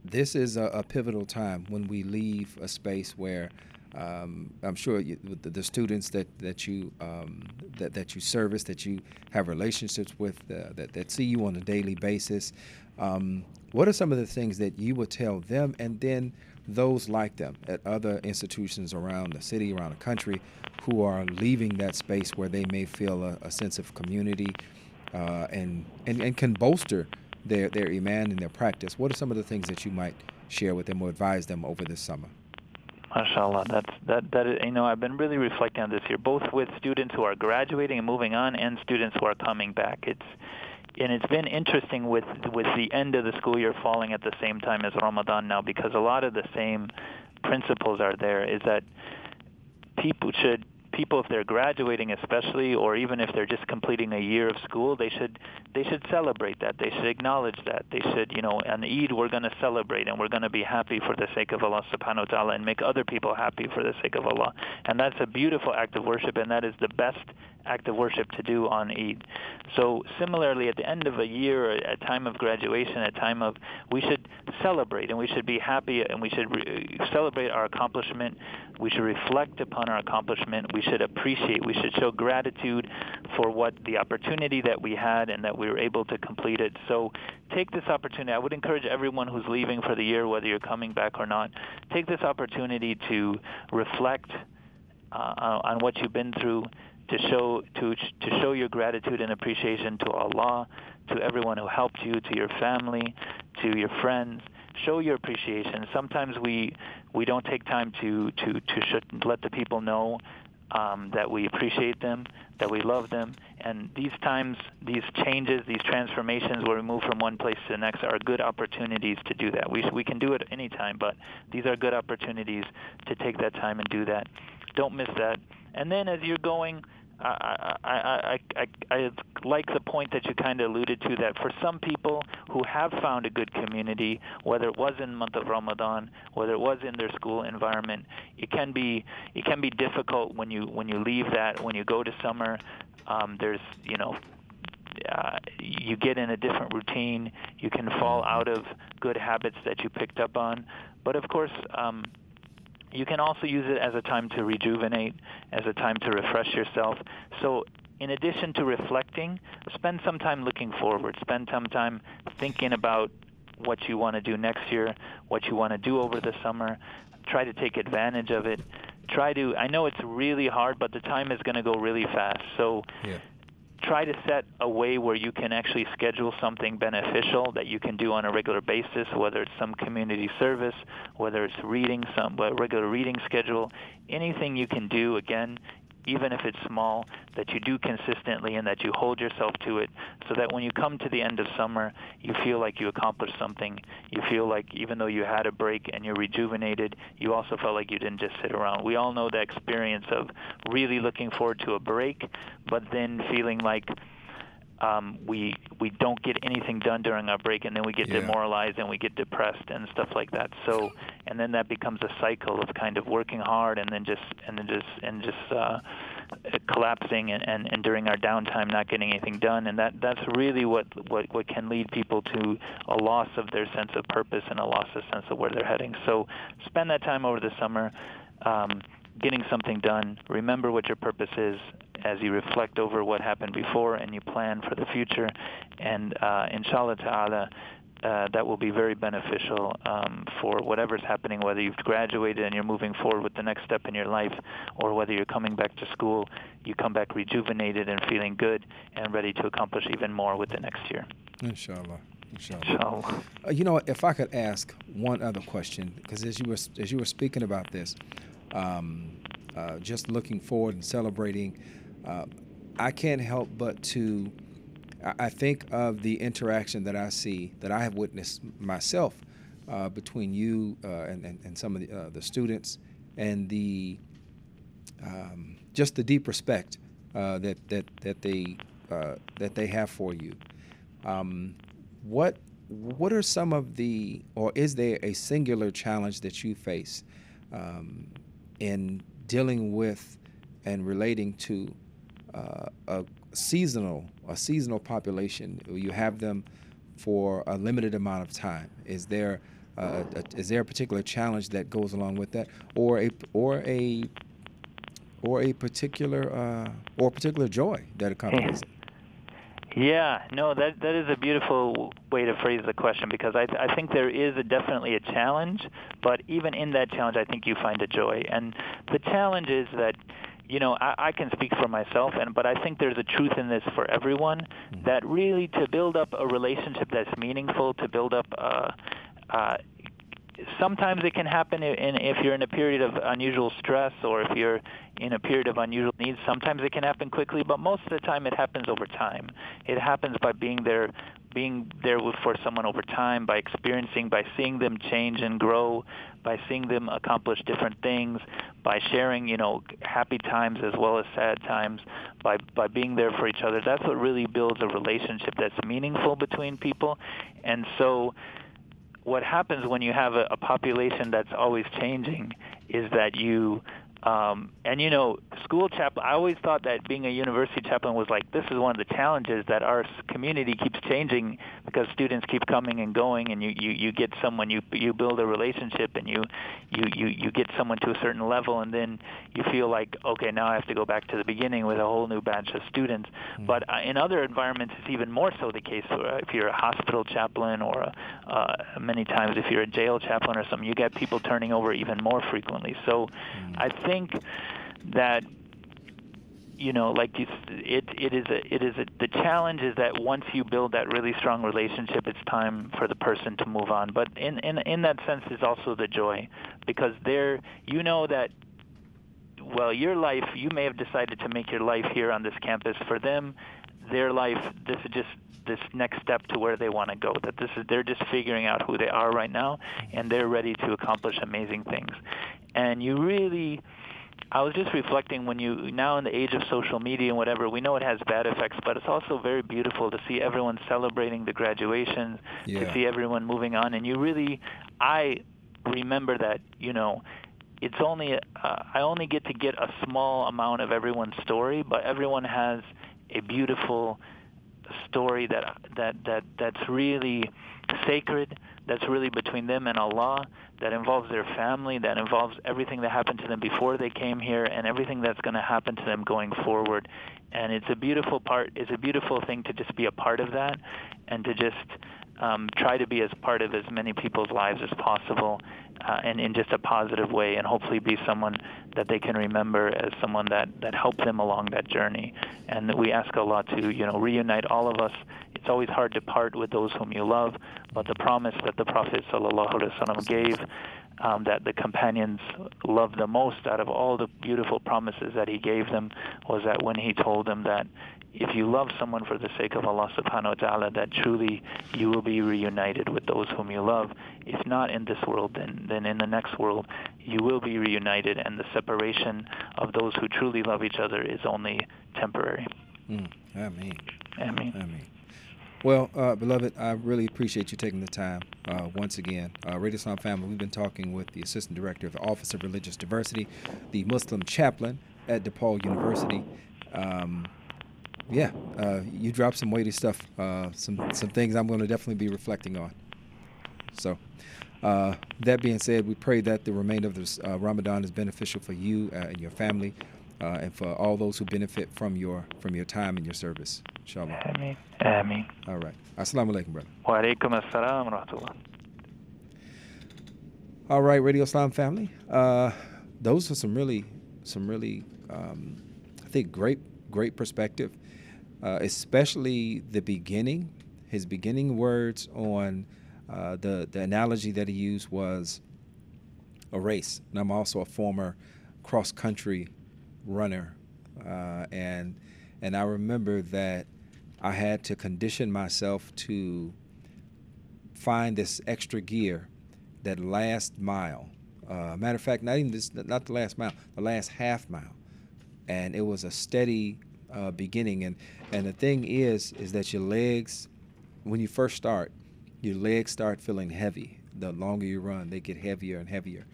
this is a, a, pivotal time when we leave a space where um, I'm sure you, the, the, students that that you um, that that you service, that you have relationships with, uh, that that see you on a daily basis. Um, what are some of the things that you would tell them, and then those like them at other institutions around the city, around the country, who are leaving that space where they may feel a, a sense of community uh, and, and and can bolster their their iman and their practice? What are some of the things that you might share with them or advise them over this summer? MashaAllah, that's that that is, you know I've been really reflecting on this here, both with students who are graduating and moving on, and students who are coming back. It's and it's been interesting with with the end of the school year falling at the same time as Ramadan now, because a lot of the same principles are there. Is that people should people if they're graduating especially or even if they're just completing a year of school they should they should celebrate that. They should acknowledge that. They should you know on Eid we're going to celebrate and we're going to be happy for the sake of Allah subhanahu wa ta'ala and make other people happy for the sake of Allah. And that's a beautiful act of worship and that is the best act of worship to do on Eid. So similarly, at the end of a year, a time of graduation, a time of we should celebrate and we should be happy and we should re- celebrate our accomplishment. We should reflect upon our accomplishment. We should appreciate. We should show gratitude for what the opportunity that we had and that we were able to complete it. So take this opportunity. I would encourage everyone who's leaving for the year, whether you're coming back or not, take this opportunity to reflect uh, on what you've been through to show to to show your gratitude and appreciation to Allah, to everyone who helped you, to your family, to your friends. Show your appreciation. Sometimes we we don't take time to to to should let the people know um, that we appreciate them, that we love them, and these times, these changes, these transformations where we move from one place to the next are good opportunities to do that. We we can do it any time, but these are good opportunities to take that time and do that. Don't miss that. And then as you're going I, I, I, I, I like the point that you kind of alluded to that for some people who have found a good community, whether it was in the month of Ramadan, whether it was in their school environment, it can be it can be difficult when you when you leave that when you go to summer. Um, there's you know uh, you get in a different routine. You can fall out of good habits that you picked up on. But of course, um, you can also use it as a time to rejuvenate, as a time to refresh yourself. So in addition to reflecting, spend some time looking forward. Spend some time thinking about what you want to do next year, what you want to do over the summer. Try to take advantage of it. Try to, I know it's really hard, but the time is going to go really fast. So yeah try to set a way where you can actually schedule something beneficial that you can do on a regular basis, whether it's some community service, whether it's reading, some regular reading schedule, anything you can do, again, even if it's small, that you do consistently and that you hold yourself to it so that when you come to the end of summer, you feel like you accomplished something. You feel like even though you had a break and you're rejuvenated, you also felt like you didn't just sit around. We all know the experience of really looking forward to a break, but then feeling like um, we we don't get anything done during our break, and then we get yeah. demoralized and we get depressed and stuff like that. So, and then that becomes a cycle of kind of working hard and then just and then just and just uh, collapsing and, and and during our downtime not getting anything done. And that that's really what what what can lead people to a loss of their sense of purpose and a loss of sense of where they're heading. So, spend that time over the summer. Um, getting something done. Remember what your purpose is as you reflect over what happened before and you plan for the future. And uh, inshallah ta'ala, uh, that will be very beneficial um, for whatever's happening, whether you've graduated and you're moving forward with the next step in your life, or whether you're coming back to school, you come back rejuvenated and feeling good and ready to accomplish even more with the next year. Inshallah. Inshallah. Inshallah. Uh, you know, if I could ask one other question, because as you were as you were speaking about this, um, uh, just looking forward and celebrating, uh, I can't help but to I think of the interaction that I see, that I have witnessed myself uh, between you uh, and, and, and, some of the, uh, the students and the um, just the deep respect uh, that, that, that, they, that they have for you. Um, what, what are some of the, or is there a singular challenge that you face um, in dealing with and relating to uh, a seasonal a seasonal population. You have them for a limited amount of time. Is there uh, a, is there a particular challenge that goes along with that, or a or a or a particular uh, or a particular joy that accompanies it? Yeah, no, that that is a beautiful way to phrase the question because I I think there is a, definitely a challenge, but even in that challenge, I think you find a joy. And the challenge is that you know, I, I can speak for myself, and but I think there's a truth in this for everyone mm-hmm. that really to build up a relationship that's meaningful, to build up. Uh, uh, sometimes it can happen in, if you're in a period of unusual stress or if you're in a period of unusual needs. Sometimes it can happen quickly, but most of the time it happens over time. It happens by being there being there for someone over time, by experiencing, by seeing them change and grow, by seeing them accomplish different things, by sharing, you know, happy times as well as sad times, by by being there for each other. That's what really builds a relationship that's meaningful between people. And so what happens when you have a, a population that's always changing is that you um, and you know, school chaplain. I always thought that being a university chaplain was like this is one of the challenges that our community keeps changing because students keep coming and going, and you you, you get someone you you build a relationship, and you you you you get someone to a certain level, and then you feel like okay, now I have to go back to the beginning with a whole new batch of students. Mm-hmm. But uh, in other environments, it's even more so the case. Uh, if you're a hospital chaplain, or a, uh, many times if you're a jail chaplain or something, you get people turning over even more frequently. So, mm-hmm. I think think that you know like you, it it is a it is a the challenge is that once you build that really strong relationship it's time for the person to move on. But in in in that sense is also the joy because there you know that well your life you may have decided to make your life here on this campus. For them their life this is just this next step to where they want to go that this is they're just figuring out who they are right now and they're ready to accomplish amazing things. And you really I was just reflecting when you now in the age of social media and whatever, we know it has bad effects, but it's also very beautiful to see everyone celebrating the graduations, yeah. to see everyone moving on, and you really, I remember that you know, it's only uh, I only get to get a small amount of everyone's story, but everyone has a beautiful story that that that that's really sacred that's really between them and Allah, that involves their family, that involves everything that happened to them before they came here and everything that's going to happen to them going forward. And it's a beautiful part, it's a beautiful thing to just be a part of that and to just um, try to be as part of as many people's lives as possible uh, and in just a positive way and hopefully be someone that they can remember as someone that, that helped them along that journey. And we ask Allah to, you know, reunite all of us. It's always hard to part with those whom you love, but the promise that the Prophet ﷺ gave um, that the companions loved the most out of all the beautiful promises that he gave them was that when he told them that if you love someone for the sake of Allah subhanahu wa ta'ala, that truly you will be reunited with those whom you love. If not in this world, then, then in the next world, you will be reunited, and the separation of those who truly love each other is only temporary. Mm. Ameen. Ameen. Ameen. Well, uh, beloved, I really appreciate you taking the time uh, once again. Uh, Radio Islam family, we've been talking with the Assistant Director of the Office of Religious Diversity, the Muslim Chaplain at DePaul University. Um, yeah, uh, you dropped some weighty stuff, uh, some some things I'm going to definitely be reflecting on. So, uh, that being said, we pray that the remainder of this uh, Ramadan is beneficial for you uh, and your family, uh, and for all those who benefit from your from your time and your service. Inshallah. Ameen. Ameen. All right. Assalamu alaikum, brother. Wa alaikum assalam wa rahmatullah. All right, Radio Islam family. those are some really, some really, um, I think, great, great perspective uh, especially the beginning. His beginning words on uh, the the analogy that he used was a race, and I'm also a former cross country runner, uh, and and I remember that I had to condition myself to find this extra gear, that last mile. Uh, matter of fact, not even this, not the last mile, the last half mile, and it was a steady uh, beginning. And and the thing is, is that your legs, when you first start, your legs start feeling heavy. The longer you run, they get heavier and heavier.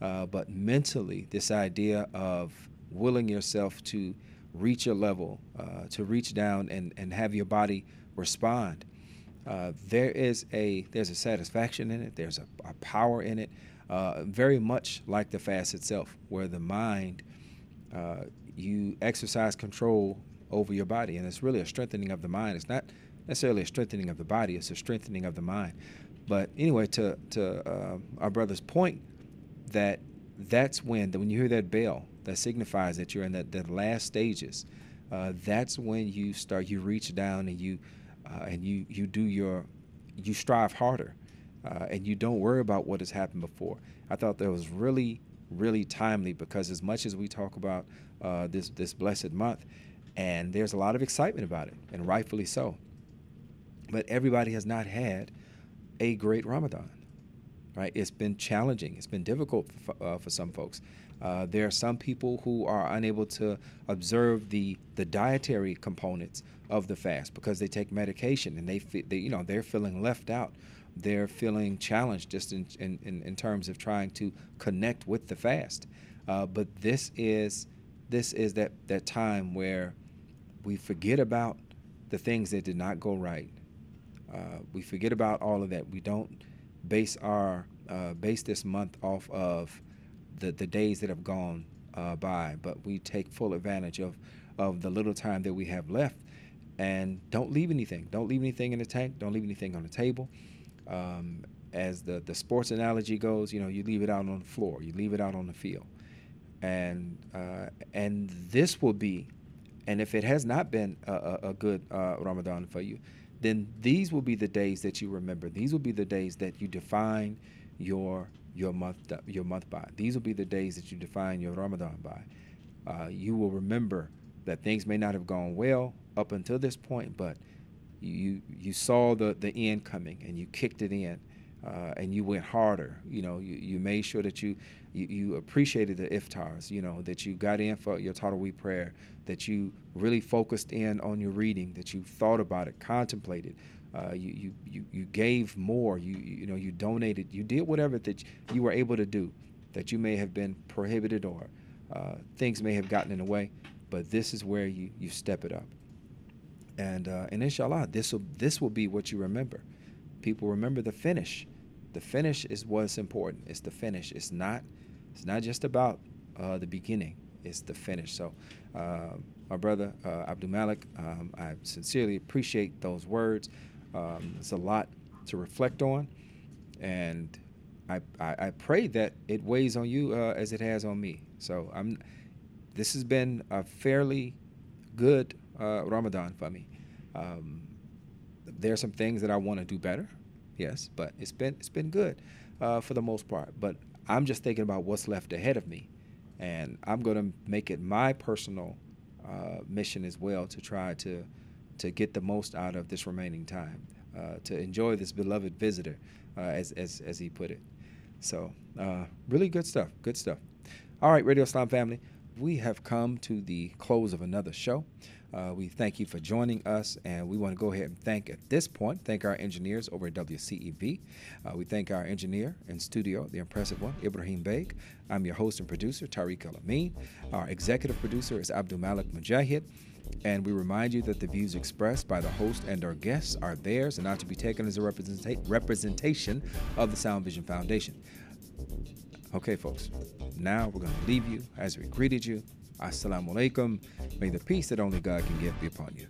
Uh, but mentally, this idea of willing yourself to reach a level, uh, to reach down and, and have your body respond. Uh, there is a there's a satisfaction in it. There's a, a power in it, uh, very much like the fast itself, where the mind uh, you exercise control over your body, and it's really a strengthening of the mind. It's not necessarily a strengthening of the body; it's a strengthening of the mind. But anyway, to to uh, our brother's point, that that's when when you hear that bell, that signifies that you're in the, the last stages. Uh, that's when you start. You reach down and you uh, and you you do your you strive harder, uh, and you don't worry about what has happened before. I thought that was really really timely because as much as we talk about uh, this this blessed month, and there's a lot of excitement about it, and rightfully so. But everybody has not had a great Ramadan, right? It's been challenging. It's been difficult for, uh, for some folks. Uh, there are some people who are unable to observe the the dietary components of the fast because they take medication and they, they you know they're feeling left out. They're feeling challenged just in, in, in terms of trying to connect with the fast. Uh, but this is this is that that time where we forget about the things that did not go right. Uh, we forget about all of that. We don't base our uh, base this month off of the, the days that have gone uh, by, but we take full advantage of, of the little time that we have left. And don't leave anything. Don't leave anything in the tank. Don't leave anything on the table. Um, as the, the sports analogy goes, you know, you leave it out on the floor, you leave it out on the field. And, uh, and this will be, and if it has not been a, a, good uh, Ramadan for you, then these will be the days that you remember. These will be the days that you define your your month your month by. These will be the days that you define your Ramadan by. Uh, you will remember that things may not have gone well up until this point, but you you saw the the end coming and you kicked it in. Uh, and you went harder. You know, you, you made sure that you, you, you appreciated the iftars. You know, that you got in for your Tarawih prayer, that you really focused in on your reading, that you thought about it, contemplated, uh, you, you, you, you gave more, you, you know, you donated, you did whatever that you were able to do that you may have been prohibited or uh, things may have gotten in the way, but this is where you, you step it up. And, uh, and inshallah, this will, this will be what you remember. People remember the finish. The finish is what's important. It's the finish. It's not, it's not just about uh, the beginning. It's the finish. So, uh, my brother uh, Abdul Malik, um, I sincerely appreciate those words. Um, it's a lot to reflect on, and I, I, I pray that it weighs on you uh, as it has on me. So I'm. This has been a fairly good uh, Ramadan for me. Um, there are some things that I want to do better, yes, but it's been it's been good uh, for the most part. But I'm just thinking about what's left ahead of me, and I'm going to make it my personal uh, mission as well to try to to get the most out of this remaining time, uh, to enjoy this beloved visitor, uh, as, as, as he put it. So, uh, really good stuff. Good stuff. All right, Radio Islam family, we have come to the close of another show. Uh, we thank you for joining us, and we want to go ahead and thank at this point, thank our engineers over at WCEV. Uh, we thank our engineer in studio, the impressive one, Ibrahim Beg. I'm your host and producer, Tariq El Amin. Our executive producer is Abdul Malik Mujahid. And we remind you that the views expressed by the host and our guests are theirs and not to be taken as a representa- representation of the Sound Vision Foundation. Okay, folks, now we're going to leave you as we greeted you. Assalamu alaikum. May the peace that only God can give be upon you.